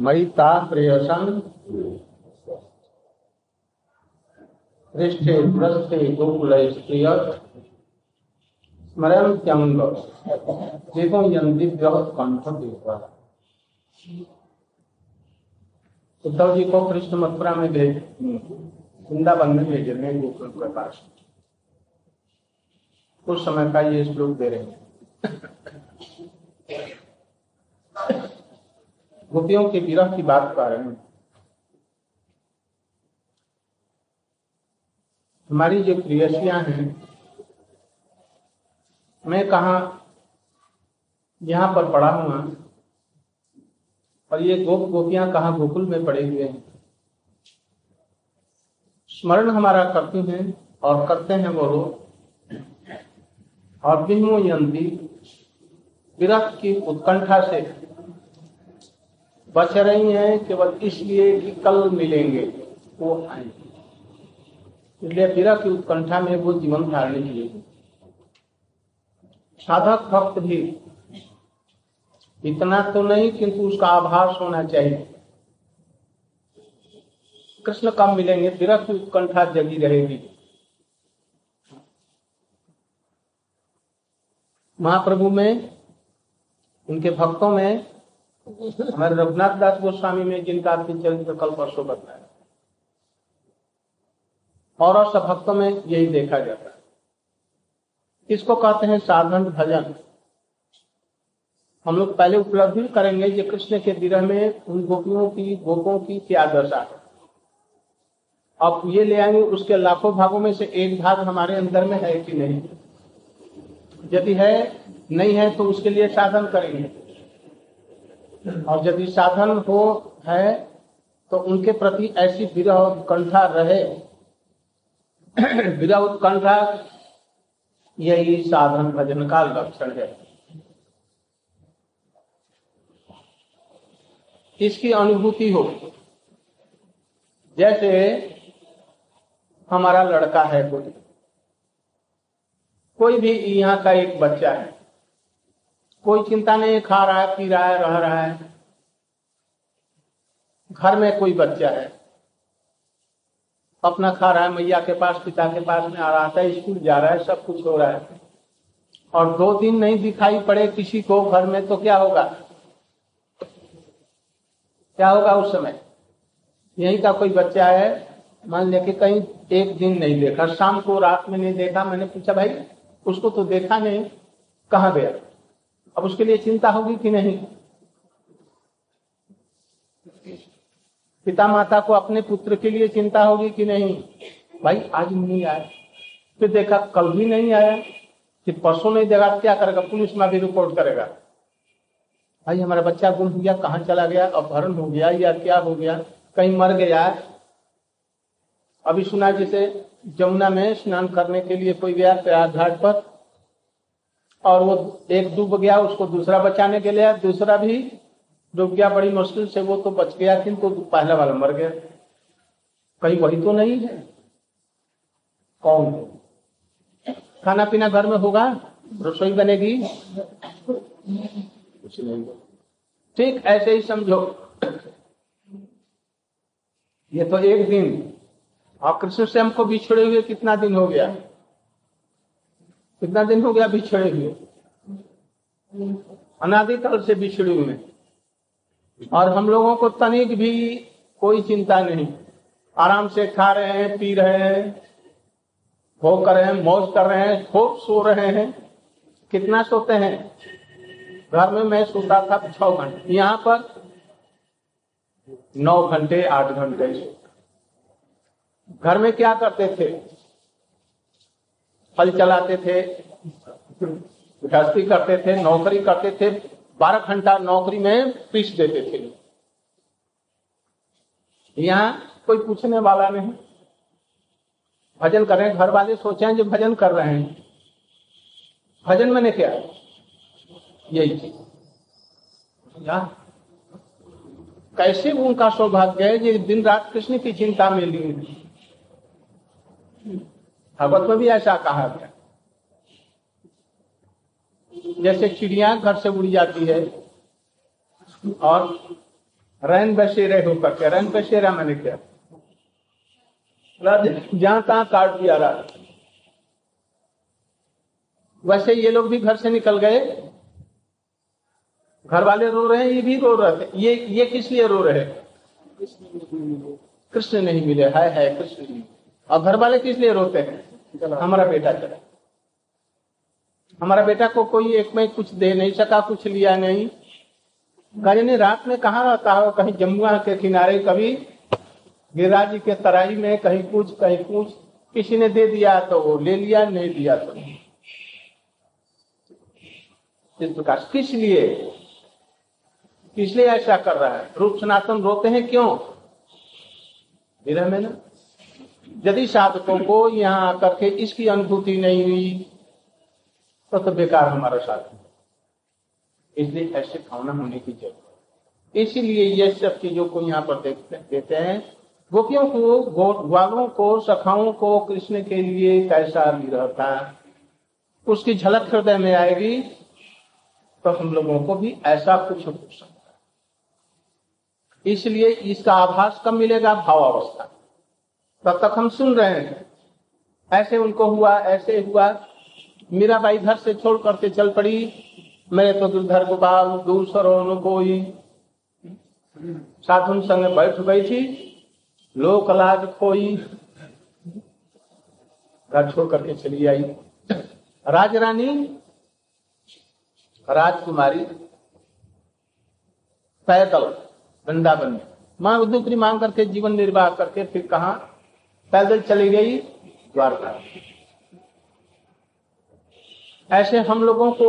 मयिता प्रेयसं पृष्ठे पृष्ठे गोकुल स्त्रिय स्मरण त्यंग देखो बृहत कंठ देवा उद्धव जी को कृष्ण मथुरा में भेज। वृंदावन में भेज रहे हैं गोकुल के पास। उस समय का ये श्लोक दे रहे हैं। गोपियों के विरह की बात कर रहे हैं हमारी जो प्रियसियाँ हैं, मैं कहा, यहाँ पर पड़ा हुआ और ये गोप गोपियाँ कहा गोकुल में पड़े हुए हैं। स्मरण हमारा करती हैं, और करते हैं वो लोग। और बिहमो यंती विरह की उत्कंठा से बच रही हैं, केवल इसलिए कि कल मिलेंगे, वो आएँगे। इसलिए विरह की उत्कंठा में वो जीवन धारने के लिए साधक भक्त भी इतना तो नहीं, किंतु उसका आभास होना चाहिए। कृष्ण कब मिलेंगे? विरह की उत्कंठा जगी रहेगी। महाप्रभु में, उनके भक्तों में हमारे रघुनाथ दास गोस्वामी में जिनका चरित्र कल परसों बताया और सब भक्तों में यही देखा जाता है। इसको कहते हैं साधन भजन? हम लोग पहले उपलब्धि करेंगे कि कृष्ण के विरह में उन गोपियों की, गोपों की क्या दशा है। अब ये ले आएँगे, उसके लाखों भागों में से एक भाग हमारे अंदर में है कि नहीं? यदि है, नहीं है तो उसके लिए साधन करेंगे। और यदि साधन हो है तो उनके प्रति ऐसी विरह उत्कंठा रहे। विरह उत्कंठा, यही साधन भजन का लक्षण है। इसकी अनुभूति हो। जैसे हमारा लड़का है कोई कोई भी यहाँ का एक बच्चा है। कोई चिंता नहीं, खा रहा है, पी रहा है, रह रहा है। घर में कोई बच्चा है, अपना खा रहा है, मैया के पास, पिता के पास में आ रहा था, स्कूल जा रहा है, सब कुछ हो रहा है। और दो दिन नहीं दिखाई पड़े किसी को घर में तो क्या होगा? क्या होगा उस समय? यही का कोई बच्चा है, मान लिया कि कहीं एक दिन नहीं देखा, शाम को रात में नहीं देखा, मैंने पूछा, भाई, उसको तो देखा नहीं, कहा गया? अब उसके लिए चिंता होगी कि नहीं? पिता माता को अपने पुत्र के लिए चिंता होगी कि नहीं? भाई, आज नहीं आया। फिर देखा, कल भी नहीं आया। फिर परसों नहीं देगा क्या करेगा? पुलिस में भी रिपोर्ट करेगा। भाई, हमारा बच्चा गुम हो गया, कहाँ चला गया? अपहरण हो गया या क्या हो गया? कहीं मर गया अभी सुना जैसे, जमुना में स्नान करने के लिए कोई गया प्रयाग घाट पर और वो एक डूब गया उसको दूसरा बचाने के लिए दूसरा भी डूब गया बड़ी मुश्किल से वो तो बच गया किंतु तो पहला वाला मर गया। कहीं वही तो नहीं है। कौन? खाना पीना घर में होगा? रसोई बनेगी? कुछ नहीं ठीक ऐसे ही समझो। ये तो एक दिन। और कृष्ण से हमको बिछड़े हुए कितना दिन हो गया? कितना दिन हो गया बिछड़े हुए? अनादिकाल से बिछड़े हुए। और हम लोगों को तनिक भी कोई चिंता नहीं। आराम से खा रहे हैं, पी रहे हैं भोग कर रहे हैं, मौज कर रहे हैं, खूब सो रहे हैं। कितना सोते हैं? घर में मैं सोता था छह घंटे। यहाँ पर नौ घंटे, आठ घंटे घर में क्या करते थे? फल चलाते थे, गृहस्थी करते थे, नौकरी करते थे, बारह घंटा नौकरी में पीस देते थे। यहाँ कोई पूछने वाला नहीं। भजन कर रहे हैं घर वाले सोचे हैं जो भजन कर रहे हैं। भजन मैंने क्या यही चीज़। यार कैसे उनका सौभाग्य है जो दिन रात कृष्ण की चिंता में ली भागवत में भी ऐसा कहा गया। जैसे चिड़िया घर से उड़ जाती है और रैन बसेरे होकर के, रैन बसेरा मैंने क्या। जहाँ तहां काट दिया रहा वैसे ये लोग भी घर से निकल गए। घर वाले रो रहे हैं, ये भी रो रहे थे। ये ये किस लिए रो रहे? कृष्ण नहीं मिले। हाय हाय, कृष्ण और घर वाले किस लिए रोते हैं? हमारा बेटा चला। हमारा बेटा को कोई एक में कुछ दे नहीं सका, कुछ लिया नहीं। नहीं, रात में कहा रहता है? कहीं जमुआ के किनारे कभी? गिरिराज जी के तराई में कहीं कुछ कहीं कुछ। किसी ने दे दिया तो वो ले लिया, नहीं दिया तो इस प्रकार किस लिए? किस लिए ऐसा कर रहा है? रूप सनातन रोते हैं क्यों? विरह में ना। यदि साधकों को यहाँ आकर के इसकी अनुभूति नहीं हुई तो तो बेकार हमारा साथ इसलिए ऐसे भावना होने की ज़रूरत इसीलिए ये सब चीज़ों को यहाँ पर देखते देते हैं। गोपियों को ग्वालों को, सखाओं को कृष्ण के लिए कैसा विरह था? उसकी झलक हृदय में आएगी तो हम लोगों को भी ऐसा कुछ हो सकता इसलिए इसका आभास कब मिलेगा? भाव अवस्था तब तक हम सुन रहे हैं। ऐसे उनको हुआ, ऐसे हुआ। मीरा बाई घर से छोड़ करके चल पड़ी। मेरे तो दुर्धर गोपाल दूसरों कोई। साधुन संग बैठ गई थी। लोक लाज खोई। घर छोड़ करके चली आई। राजरानी, राजकुमारी, पैदल, वृंदावन में। उद्योगरी मांग करके जीवन निर्वाह करके फिर कहा पैदल चली गई द्वारका। ऐसे हम लोगों को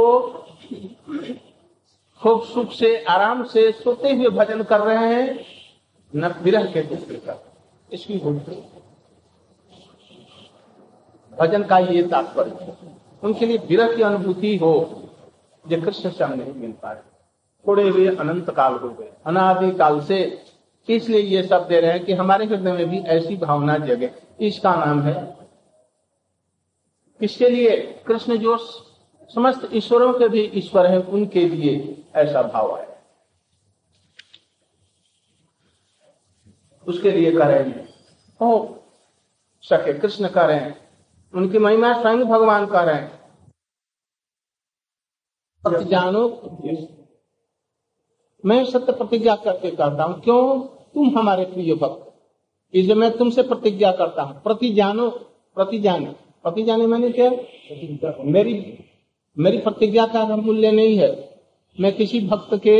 खूब सुख से, आराम से सोते हुए भजन कर रहे हैं न विरह के दुख का। इसकी भजन का ये तात्पर्य उनके लिए विरह की अनुभूति हो जो कृष्ण से हम नहीं मिल पा रहे थोड़े हुए अनंत काल हो गए। अनादि काल से इसलिए ये सब दे रहे हैं कि हमारे हृदय में भी ऐसी भावना जगे। इसका नाम है इसके लिए? कृष्ण जो समस्त ईश्वरों के भी ईश्वर है, उनके लिए ऐसा भाव है। उसके लिए करें। हो सके, कृष्ण करें। उनकी महिमा स्वयं भगवान कर। रहे हैं जानो मैं सत्य प्रतिज्ञा करके कहता हूँ, क्यों? तुम हमारे प्रिय भक्त। इसलिए मैं तुमसे प्रतिज्ञा करता हूँ। प्रति जानो प्रति जाने प्रति जाने मैंने क्या? मेरी मेरी प्रतिज्ञा का मूल्य नहीं है, मैं किसी भक्त के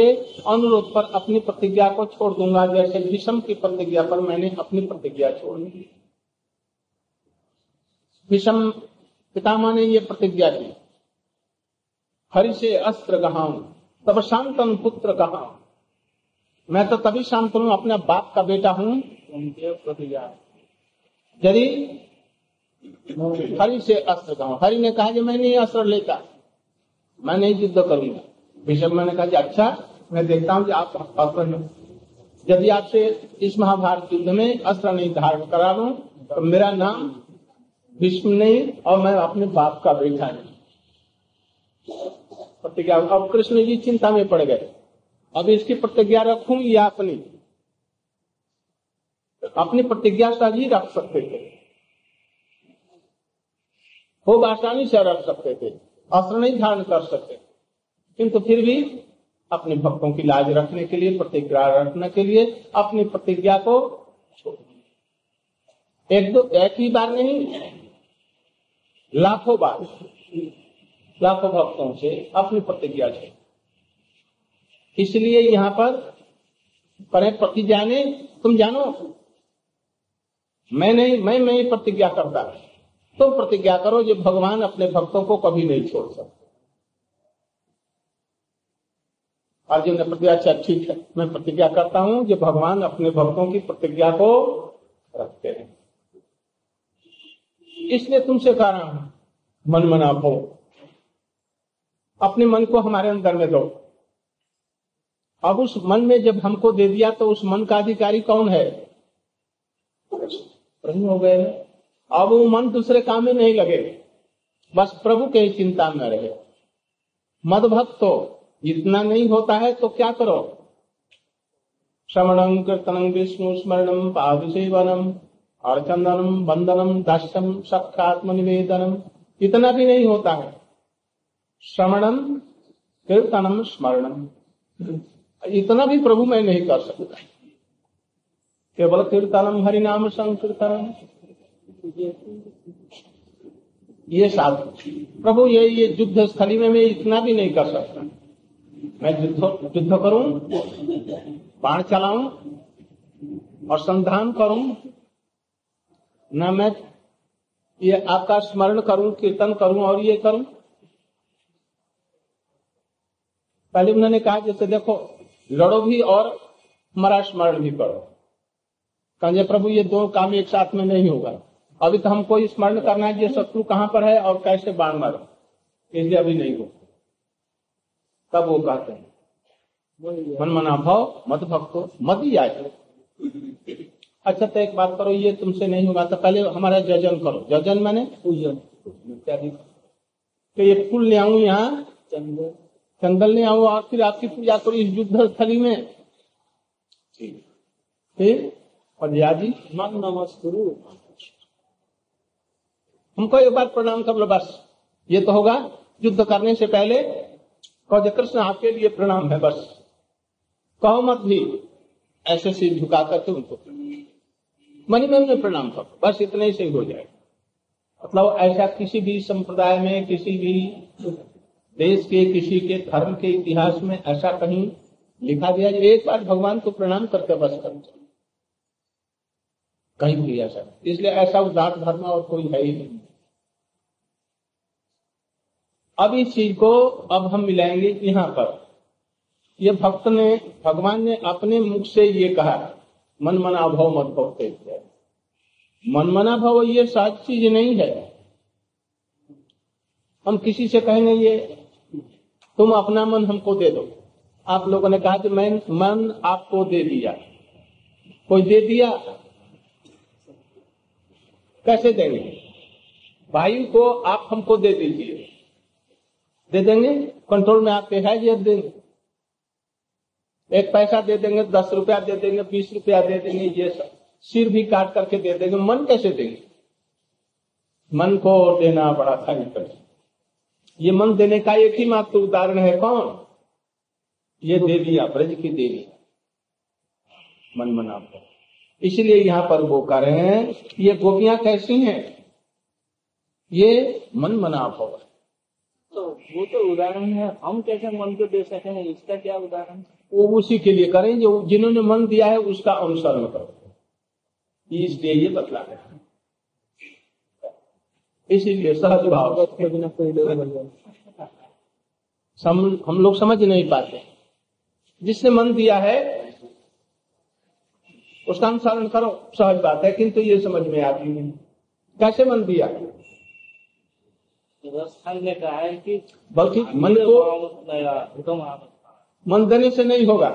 अनुरोध पर अपनी प्रतिज्ञा को छोड़ दूँगा, जैसे विषम की प्रतिज्ञा पर मैंने अपनी प्रतिज्ञा छोड़। दी विषम पितामह ने ये प्रतिज्ञा की हरि से अस्त्र कहा तब शांतन पुत्र कहा मैं तो तभी शांत हूँ अपने बाप का बेटा हूँ। यदि हरि से अस्त्र कहा हरि ने कहा कि मैं नहीं अस्त्र लेता, मैं नहीं युद्ध करूँगा। भीषम मैंने कहा अच्छा मैं देखता हूँ कि आप अस्त्र यदि आपसे इस महाभारत युद्ध में अस्त्र नहीं धारण करा लू तो मेरा नाम भीष्म नहीं और मैं अपने बाप का बेटा नहीं अब कृष्ण जी चिंता में पड़ गए। अब इसकी प्रतिज्ञा रखू या अपनी? अपनी प्रतिज्ञा से ही रख सकते थे। खूब आसानी से रख सकते थे। अस्त्र नहीं धारण कर सकते। किंतु फिर भी अपने भक्तों की लाज रखने के लिए, प्रतिज्ञा रखने के लिए अपनी प्रतिज्ञा को एक दो, एक ही बार नहीं, लाखों बार, लाखों भक्तों से अपनी प्रतिज्ञा छोड़ इसलिए यहाँ पर परे प्रति जाने तुम जानो। मैं नहीं मैं नहीं प्रतिज्ञा करता तुम प्रतिज्ञा करो जो भगवान अपने भक्तों को कभी नहीं छोड़ सकते। अर्जुन ने प्रतिज्ञा अच्छा ठीक है। मैं प्रतिज्ञा करता हूँ जो भगवान अपने भक्तों की प्रतिज्ञा को रखते हैं। इसलिए तुमसे कह रहा हूँ, मन मना अपने मन को हमारे अंदर में दो। अब उस मन में जब हमको दे दिया तो उस मन का अधिकारी कौन है? प्रभु हो गए। अब वो मन दूसरे काम में नहीं लगे। बस प्रभु के चिंता में रहे। मद भक्त तो इतना नहीं होता है तो क्या करो? श्रवणम कीर्तनम विष्णु स्मरणम पाद सेवनम अर्चंदनम वंदनम दास्यम सख्यात्म निवेदनम इतना भी नहीं होता है। श्रवणम कीर्तनम स्मरणम इतना भी प्रभु मैं नहीं कर सकता। केवल कीर्तनम हरिनाम संकीर्तनम। ये साधु। प्रभु, ये ये युद्ध स्थली में मैं इतना भी नहीं कर सकता। मैं युद्ध युद्ध करूँ, बाण चलाऊं और संधान करूँ, न मैं ये आपका स्मरण करूँ, कीर्तन करूँ और ये करूँ। पहले उन्होंने कहा, जैसे देखो लड़ो भी और हमारा स्मरण भी करो। कहे प्रभु ये दो काम एक साथ में नहीं होगा। अभी तो हमको स्मरण करना है कि शत्रु कहाँ पर है और कैसे बाण मारो। इसलिए अभी नहीं हो। तब वो कहते हैं मन मना भाव मत भक्तो मत ही आए अच्छा तो एक बात करो ये तुमसे नहीं होगा तो पहले हमारा जजन करो। जजन मैंने पूजन। तो ये फूल ले आऊ यहाँ चंदन आऊ और फिर आपकी पूजा करो इस युद्ध स्थली में? फिर? मन नमस्कुरु हमको एक बार प्रणाम कर लो बस। ये तो होगा युद्ध करने से पहले कहो कृष्ण आपके लिए प्रणाम है बस। कहो मत भी ऐसे सिर झुका करके उनको। मनी मन में प्रणाम करो बस इतने से हो जाए। मतलब ऐसा किसी भी संप्रदाय में किसी भी देश के किसी के धर्म के इतिहास में ऐसा कहीं लिखा गया एक बार भगवान को प्रणाम करके बस कर कहीं भी ऐसा। इसलिए ऐसा उदार धर्म और कोई है ही नहीं। अब इस चीज़ को अब हम मिलाएँगे यहाँ पर। ये भक्त ने, भगवान ने अपने मुख से ये कहा, मन मना भाव मत भक्त मन मना भाव ये सात चीज़ नहीं है। हम किसी से कहेंगे ये तुम अपना मन हमको दे दो। आप लोगों ने कहा कि मैं, मन आपको दे दिया। कोई दे दिया? कैसे देंगे? भाई को आप हमको दे दीजिए। दे देंगे? कंट्रोल में आपके है ये देंगे एक पैसा दे देंगे, दस रुपया दे देंगे, बीस रुपया दे देंगे, ये सब। सिर भी काट करके दे देंगे। मन कैसे देंगे? मन को देना बड़ा खाली था ये मन देने का एक ही मात्र उदाहरण है कौन? ये देवी ब्रज की देवी। मन मना इसलिए यहाँ पर वो कह रहे हैं ये गोपियाँ कैसी हैं? ये मन मना भव तो वो तो उदाहरण है। हम कैसे मन को दे सके हैं? इसका क्या उदाहरण? वो उसी के लिए करें जो जिन्होंने मन दिया है उसका अनुसरण करो। इसलिए ये बतला है इसीलिए सहज भाव हम लोग समझ नहीं पाते। जिसने मन दिया है उसका अनुसरण करो सहज बात है किंतु ये समझ में आती नहीं। कैसे मन दिया? ने कहा है कि बल्कि मन को मन देने से नहीं होगा।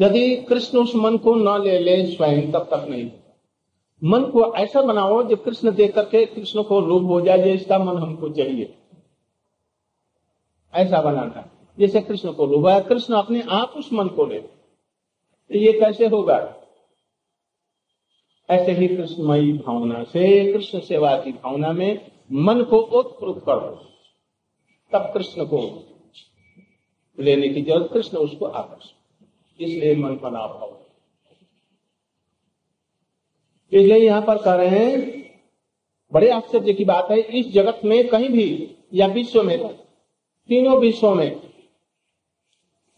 यदि कृष्ण उस मन को न ले ले स्वयं तब तक नहीं। मन को ऐसा बनाओ जो कृष्ण देख करके कृष्ण को लोभ हो जाए इसका मन हमको चाहिए। ऐसा बनाना। जैसे कृष्ण को लोभ है कृष्ण अपने आप उस मन को ले। तो ये कैसे होगा? ऐसे ही कृष्णमयी भावना से, कृष्ण सेवा की भावना में मन को उत्प्रुत करो। तब कृष्ण को लेने की ज़रूरत, कृष्ण उसको आकर्षण इसलिए मन बना भाव इसलिए यहाँ पर कह रहे हैं, बड़े आश्चर्य की बात है, इस जगत में कहीं भी, या विश्व में, तीनों विश्वों में,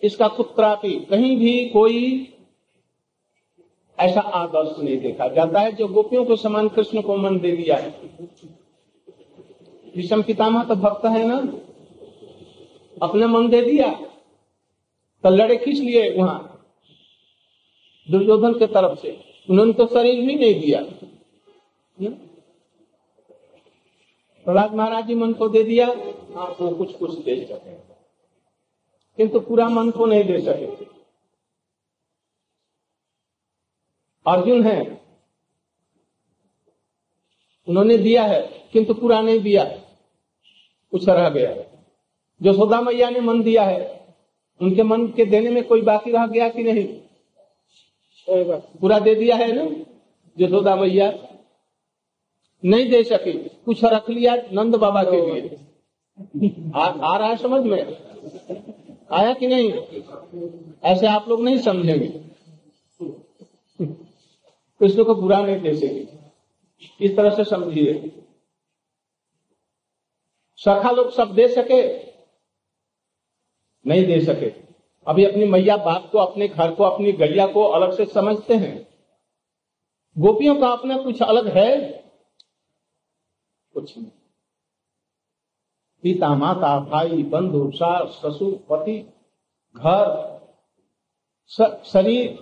इसका कुत्रापि कहीं भी कोई ऐसा आदर्श नहीं देखा जाता है, जो गोपियों को समान कृष्ण को मन दे दिया है। विषम पितामह तो भक्त है ना? अपने मन दे दिया तो लड़े खींच लिए वहाँ, दुर्योधन के तरफ़ से। उन्होंने तो शरीर भी नहीं दिया। प्रहलाद महाराज जी मन को दे दिया हाँ वो कुछ कुछ दे सके किंतु पूरा मन को नहीं दे सके। अर्जुन है। उन्होंने दिया है, किंतु पूरा नहीं दिया। कुछ रह गया जो सोदा मैया ने मन दिया है, उनके मन के देने में कोई बाकी रह गया कि नहीं? पूरा दे दिया है ना? यशोदा मैया। नहीं दे सके। कुछ रख लिया नंद बाबा के लिए। आ, आ रहा है समझ में? आया कि नहीं? ऐसे आप लोग नहीं समझेंगे। कृष्ण को बुरा नहीं दे सके। इस तरह से समझिए। सखा लोग सब दे सके? नहीं दे सके। अभी अपनी मैया बाप को, अपने घर को, अपनी गैया को अलग से समझते हैं। गोपियों का अपना कुछ अलग है? कुछ नहीं। पिता, माता, भाई, बंधु, सास, ससुर, पति, घर शरीर,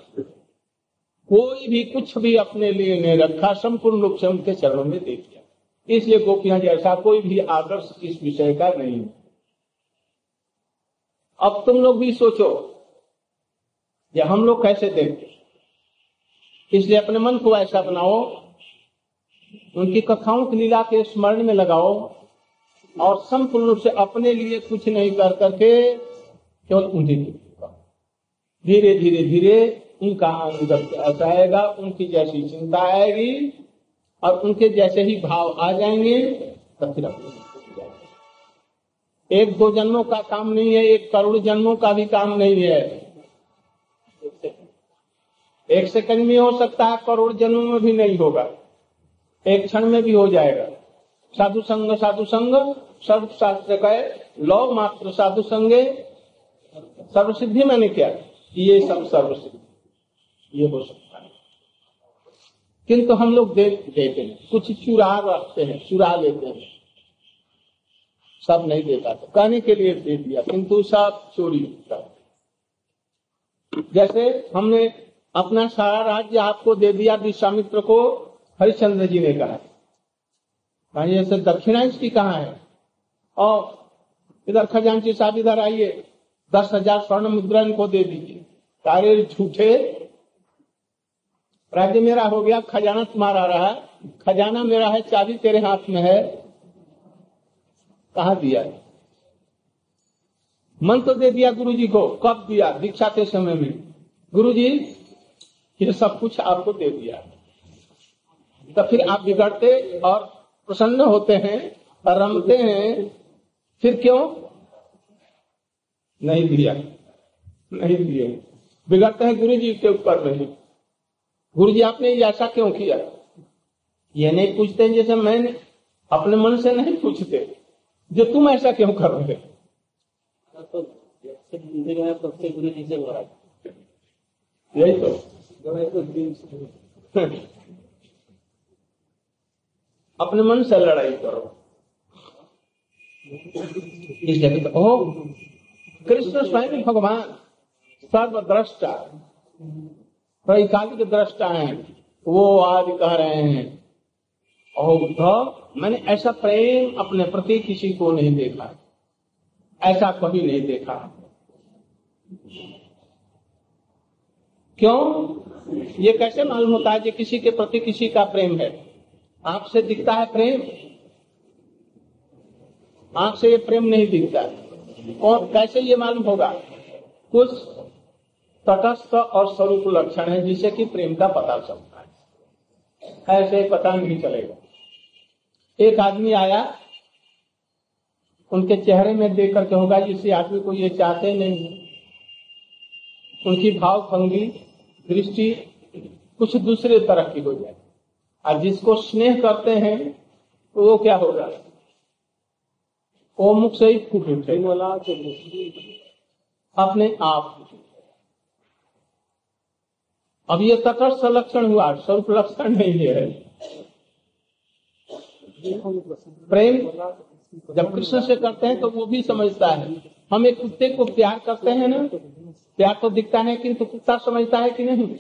कोई भी कुछ भी अपने लिए नहीं रखा, संपूर्ण रूप से उनके चरणों में दे दिया इसलिए गोपियाँ जैसा कोई भी आदर्श इस विषय का नहीं है। अब तुम लोग भी सोचो ये हम लोग कैसे देखते इसलिए अपने मन को ऐसा बनाओ, उनकी कथाओं की लीला के स्मरण में लगाओ और संपूर्ण रूप से अपने लिए कुछ नहीं कर करके केवल उन्हीं की धीरे धीरे धीरे उनका आनंद आएगा, उनकी जैसी चिंता आएगी और उनके जैसे ही भाव आ जाएँगे, तब फिर अपने। एक दो जन्मों का काम नहीं है, एक करोड़ जन्मों का भी काम नहीं है। एक सेकंड में हो सकता है करोड़ जन्मों में भी नहीं होगा। एक क्षण में भी हो जाएगा। साधु संग साधु संग, सर्व शास्त्र लो मात्र साधु संगे सर्व सिद्धि मैंने क्या। ये सब सर्व सिद्धि ये हो सकता है। किंतु हम लोग दे, देते हैं। कुछ चुरा रखते हैं चुरा लेते हैं। सब नहीं दे पाते कहने के लिए दे दिया, किंतु सब चोरी जैसे हमने अपना सारा राज्य आपको दे दिया विश्वामित्र को, हरिश्चंद्र जी ने कहा। जैसे दक्षिणा इसकी कहाँ है? और इधर खजांची साहब इधर आइए, दस हज़ार स्वर्ण मुद्रा इनको दे दीजिए। सारे झूठे। राज्य मेरा हो गया, खजाना तुम्हारा रहा। खजाना मेरा है, चाबी तेरे हाथ में है। कहा दिया है? मन तो दे दिया गुरु जी को, कब दिया? दीक्षा के समय में। गुरु जी ये सब कुछ आपको दे दिया तो फिर आप बिगड़ते और प्रसन्न होते हैं और रमते हैं, फिर क्यों? नहीं दिया। नहीं दिए। बिगड़ते हैं गुरु जी के ऊपर नहीं गुरु जी आपने ऐसा क्यों किया? ये नहीं पूछते जैसे मैंने, अपने मन से नहीं पूछते। जो तुम ऐसा क्यों कर रहे हो? यही तो। अपने मन से लड़ाई करो। इसलिए ओ कृष्ण स्वयं भगवान। सर्वद्रष्टा। त्रैकालिक दृष्टा है, वो आज कह रहे हैं और उद्धव मैंने ऐसा प्रेम अपने प्रति किसी को नहीं देखा। ऐसा कभी नहीं देखा। क्यों? ये कैसे मालूम होता है कि किसी के प्रति किसी का प्रेम है? आपसे दिखता है प्रेम? आँख से ये प्रेम नहीं दिखता। और कैसे ये मालूम होगा? कुछ तटस्थ और स्वरूप लक्षण है जिससे कि प्रेम का पता चलता है। ऐसे पता नहीं चलेगा। एक आदमी आया, उनके चेहरे में देख करके होगा जिस आदमी को ये चाहते नहीं है। उनकी भाव भंगी दृष्टि कुछ दूसरे तरह की हो जाए। और जिसको स्नेह करते हैं, वो क्या होगा? वो मुख से ही फूट उठे अपने आप अब ये तटस्थ लक्षण हुआ, स्वरूप लक्षण नहीं है। प्रेम, जब कृष्ण से करते हैं तो वो भी समझता है। हम एक कुत्ते को प्यार करते हैं ना, प्यार तो दिखता है किंतु कुत्ता समझता है कि नहीं?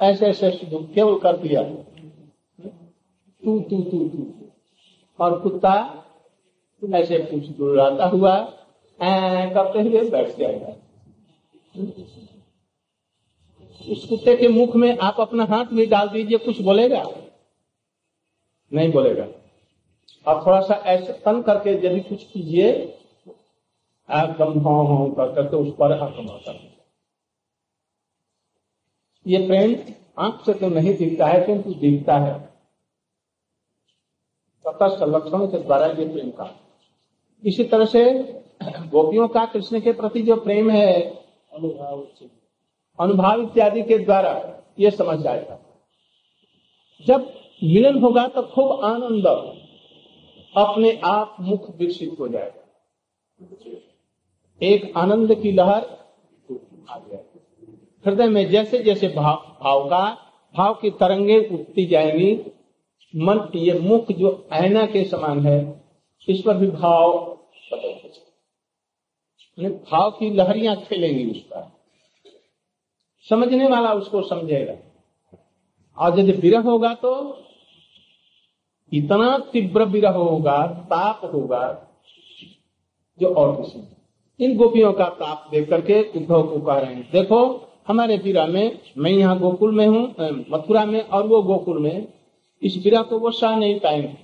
ऐसे ऐसे केवल कर दिया। तू तू तू तू। और कुत्ता ऐसे पूछ दुड़ाता हुआ करते हुए बैठ जाएगा। उस कुत्ते के मुख में आप अपना हाथ भी डाल दीजिए, कुछ बोलेगा? नहीं बोलेगा। आप थोड़ा सा ऐसे तन करके यदि कुछ कीजिए एकदम हाँ हाँ कर करके उस पर आक्रमण ये प्रेम आँख से तो नहीं दिखता है, किंतु दिखता है। तटस्थ के द्वारा ये प्रेम का। इसी तरह से गोपियों का कृष्ण के प्रति जो प्रेम है, अनुभाव अनुभाव इत्यादि के द्वारा ये समझ जाएगा। जब मिलन होगा तो खूब आनंद अपने आप मुख विकसित हो जाएगा। एक आनंद की लहर आ जाएगी हृदय में जैसे जैसे भाव भाव का, भाव की तरंगे उठती जाएँगी, मन ये मुख जो आईना के समान है, इस पर भी भाव बदल भाव की लहरियाँ खेलेंगी उस पर। समझने वाला उसको समझेगा। और यदि विरह होगा तो इतना तीव्र विरह होगा ताप होगा जो और किसी में। इन गोपियों का ताप देख करके उद्धव को कह रहे हैं। देखो हमारे विरह में मैं यहाँ गोकुल में हूँ मथुरा में और वो गोकुल में इस विरह को वो सह नहीं पाएँगे।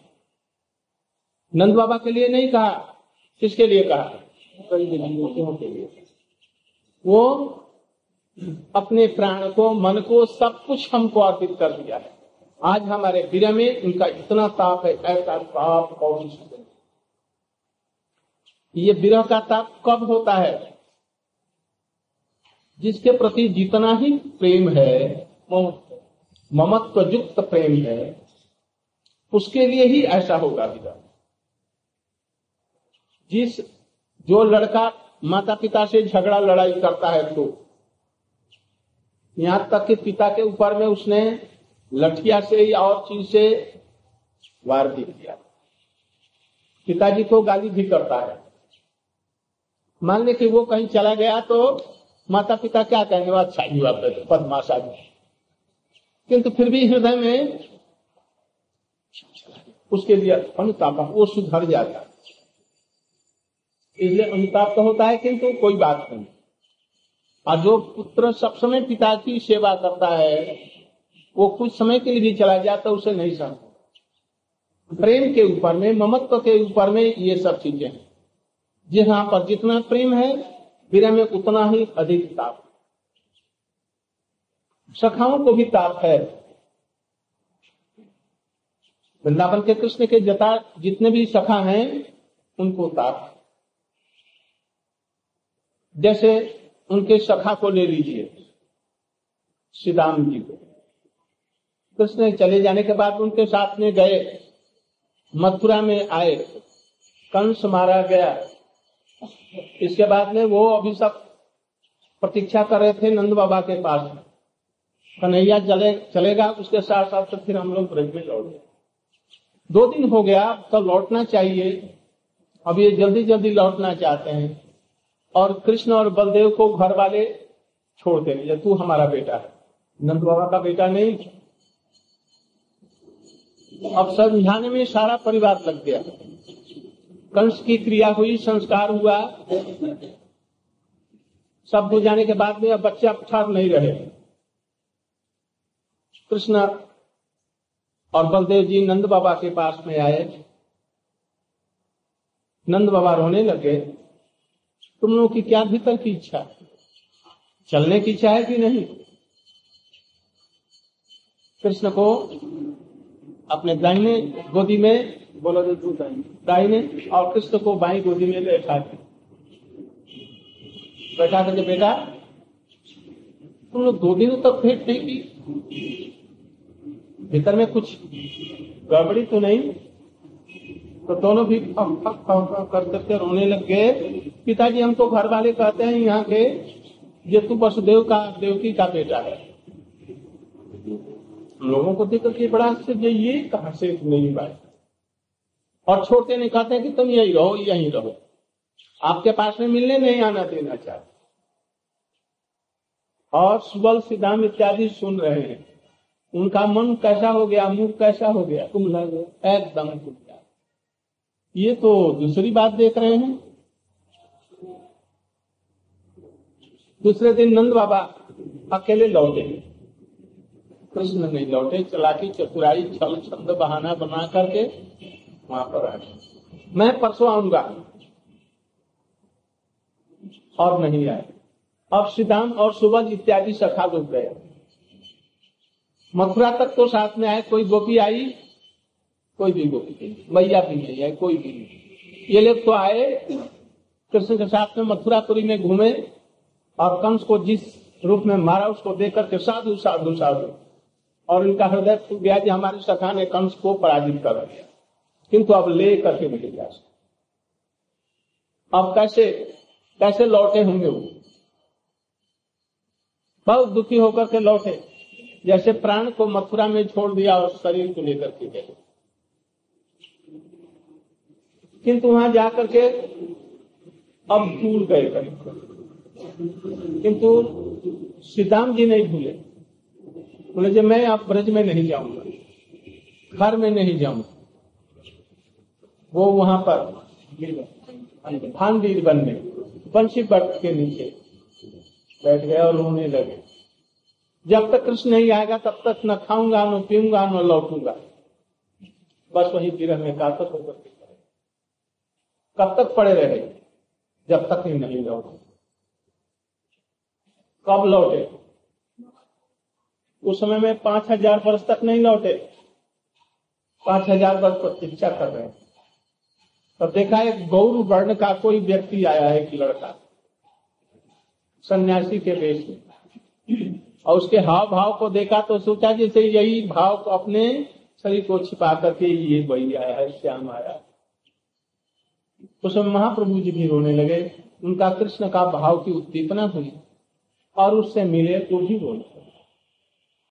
नंद बाबा के लिए नहीं कहा किसके लिए कहा? कई गोपियों के लिए। वो अपने प्राण को, मन को, सब कुछ हमको अर्पित कर दिया है। आज हमारे विरह में इनका इतना ताप है, ऐसा ताप नहीं। ये विरह का ताप कब होता है? जिसके प्रति जितना ही प्रेम है मम- ममत्व युक्त प्रेम है, उसके लिए ही ऐसा होगा विरह जिस, जो लड़का माता पिता से झगड़ा, लड़ाई करता है तो यहाँ तक कि पिता के ऊपर में उसने लठिया से या और चीज़ से वार भी किया। पिताजी को गाली भी करता है। मान ले कि वो कहीं चला गया तो माता पिता क्या कहेंगे? "वाह, अच्छा बेटे, बदमाश आदमी। किंतु फिर भी हृदय में उसके लिए अनुताप वो सुधर जाता इसलिए अनुताप तो होता है किंतु कोई बात नहीं। और जो पुत्र सब समय पिता की सेवा करता है, वो कुछ समय के लिए भी चला जाता उसे नहीं सहन प्रेम के ऊपर में, ममत्व के ऊपर में ये सब चीज़ें हैं। जहाँ पर जितना प्रेम है, विरह में उतना ही अधिक ताप। सखाओं को भी ताप है। वृंदावन के कृष्ण के जता जितने भी सखा हैं, उनको ताप। जैसे उनके सखा को ले लीजिए श्रीराम जी को। कृष्ण चले जाने के बाद उनके साथ में गए, मथुरा में आए, कंस मारा गया। इसके बाद में वो अभी सब प्रतीक्षा कर रहे थे नंद बाबा के पास। कन्हैया चले चलेगा, उसके साथ साथ तो फिर हम लोग ब्रज में लौट गए। दो दिन हो गया तो लौटना चाहिए। अब ये जल्दी जल्दी लौटना चाहते हैं। और कृष्ण और बलदेव को घर वाले छोड़ देंगे तू हमारा बेटा है। नंद बाबा का बेटा नहीं अब समझाने में सारा परिवार लग गया। कंस की क्रिया हुई, संस्कार हुआ। सब हो जाने के बाद में अब बच्चा ठहर नहीं रहे। कृष्ण और बलदेव जी नंद बाबा के पास में आए। नंद बाबा रोने लगे। तुम लोगों की क्या भीतर की इच्छा है? चलने की इच्छा है कि नहीं? कृष्ण को अपने दाहिने गोदी में बोला तो दाहिने और कृष्ण को बाई गोदी में बैठा बैठा करके बेटा, तुम लोग दो दिनों तक भेंट नहीं की। भीतर में कुछ गड़बड़ी तो नहीं? तो दोनों भी कर करके रोने लग गए। पिताजी हमको घर वाले कहते हैं, यहाँ के ये तू वसुदेव का देवकी का बेटा है। लोगों को देख करके बड़ा आश्चर्य ये कहा से नहीं बात? और छोटे नहीं कहते कि तुम यही रहो यही रहो। आपके पास में मिलने नहीं आना देना चाहते। और सुबल सिद्धांत इत्यादि सुन रहे हैं। उनका मन कैसा हो गया मुँह कैसा हो गया? कुमला गया एकदम गया ये तो दूसरी बात देख रहे हैं। दूसरे दिन नंद बाबा अकेले लौटे। कृष्ण नहीं लौटे, चलाकी चतुराई छल, छंद, बहाना बना करके वहाँ पर आ गए। मैं परसों आऊँगा और नहीं आए। अब श्रीदाम और सुबल इत्यादि सखा लोग गए। मथुरा तक तो साथ में आए, कोई गोपी आई कोई भी गोपी नहीं मैया भी नहीं आई कोई भी नहीं। ये लोग तो आए, कृष्ण के साथ में मथुरापुरी में घूमे, और कंस को जिस रूप में मारा, उसको देख करके साधु साधु साधु। और इनका हृदय फूल गया कि हमारे सखा ने कंस को पराजित कर दिया। किंतु अब ले करके जा सकते अब कैसे कैसे लौटे होंगे वो? बहुत दुखी होकर के लौटे। जैसे प्राण को मथुरा में छोड़ दिया और शरीर को लेकर के गए। किंतु वहाँ जाकर के अब भूल गए किंतु सीताम जी नहीं भूले। बोले जब मैं आप ब्रज में नहीं जाऊँगा, घर में नहीं जाऊँगा। वो वहाँ पर फांदी बन में बंशी बट के नीचे बैठ गए और रोने लगे। जब तक कृष्ण नहीं आएगा, तब तक न खाऊँगा, न पीऊँगा, न लौटूँगा। बस वही विरह में कातक होकर कब तक पड़े रहे? जब तक ही नहीं लौटे। कब लौटे? उस समय में पाँच हज़ार वर्ष तक नहीं लौटे। पाँच हज़ार वर्ष प्रतीक्षा कर रहे हैं। तब देखा, एक गौर वर्ण का कोई व्यक्ति आया है एक लड़का, सन्यासी के वेश में। और उसके हाव भाव को देखा तो सोचा जैसे यही भाव को अपने शरीर को छिपा करके ये वही आया है, श्याम आया। उस समय महाप्रभु जी भी रोने लगे। उनका कृष्ण का भाव की उत्दीपना हुई और उससे मिले तो भी रोने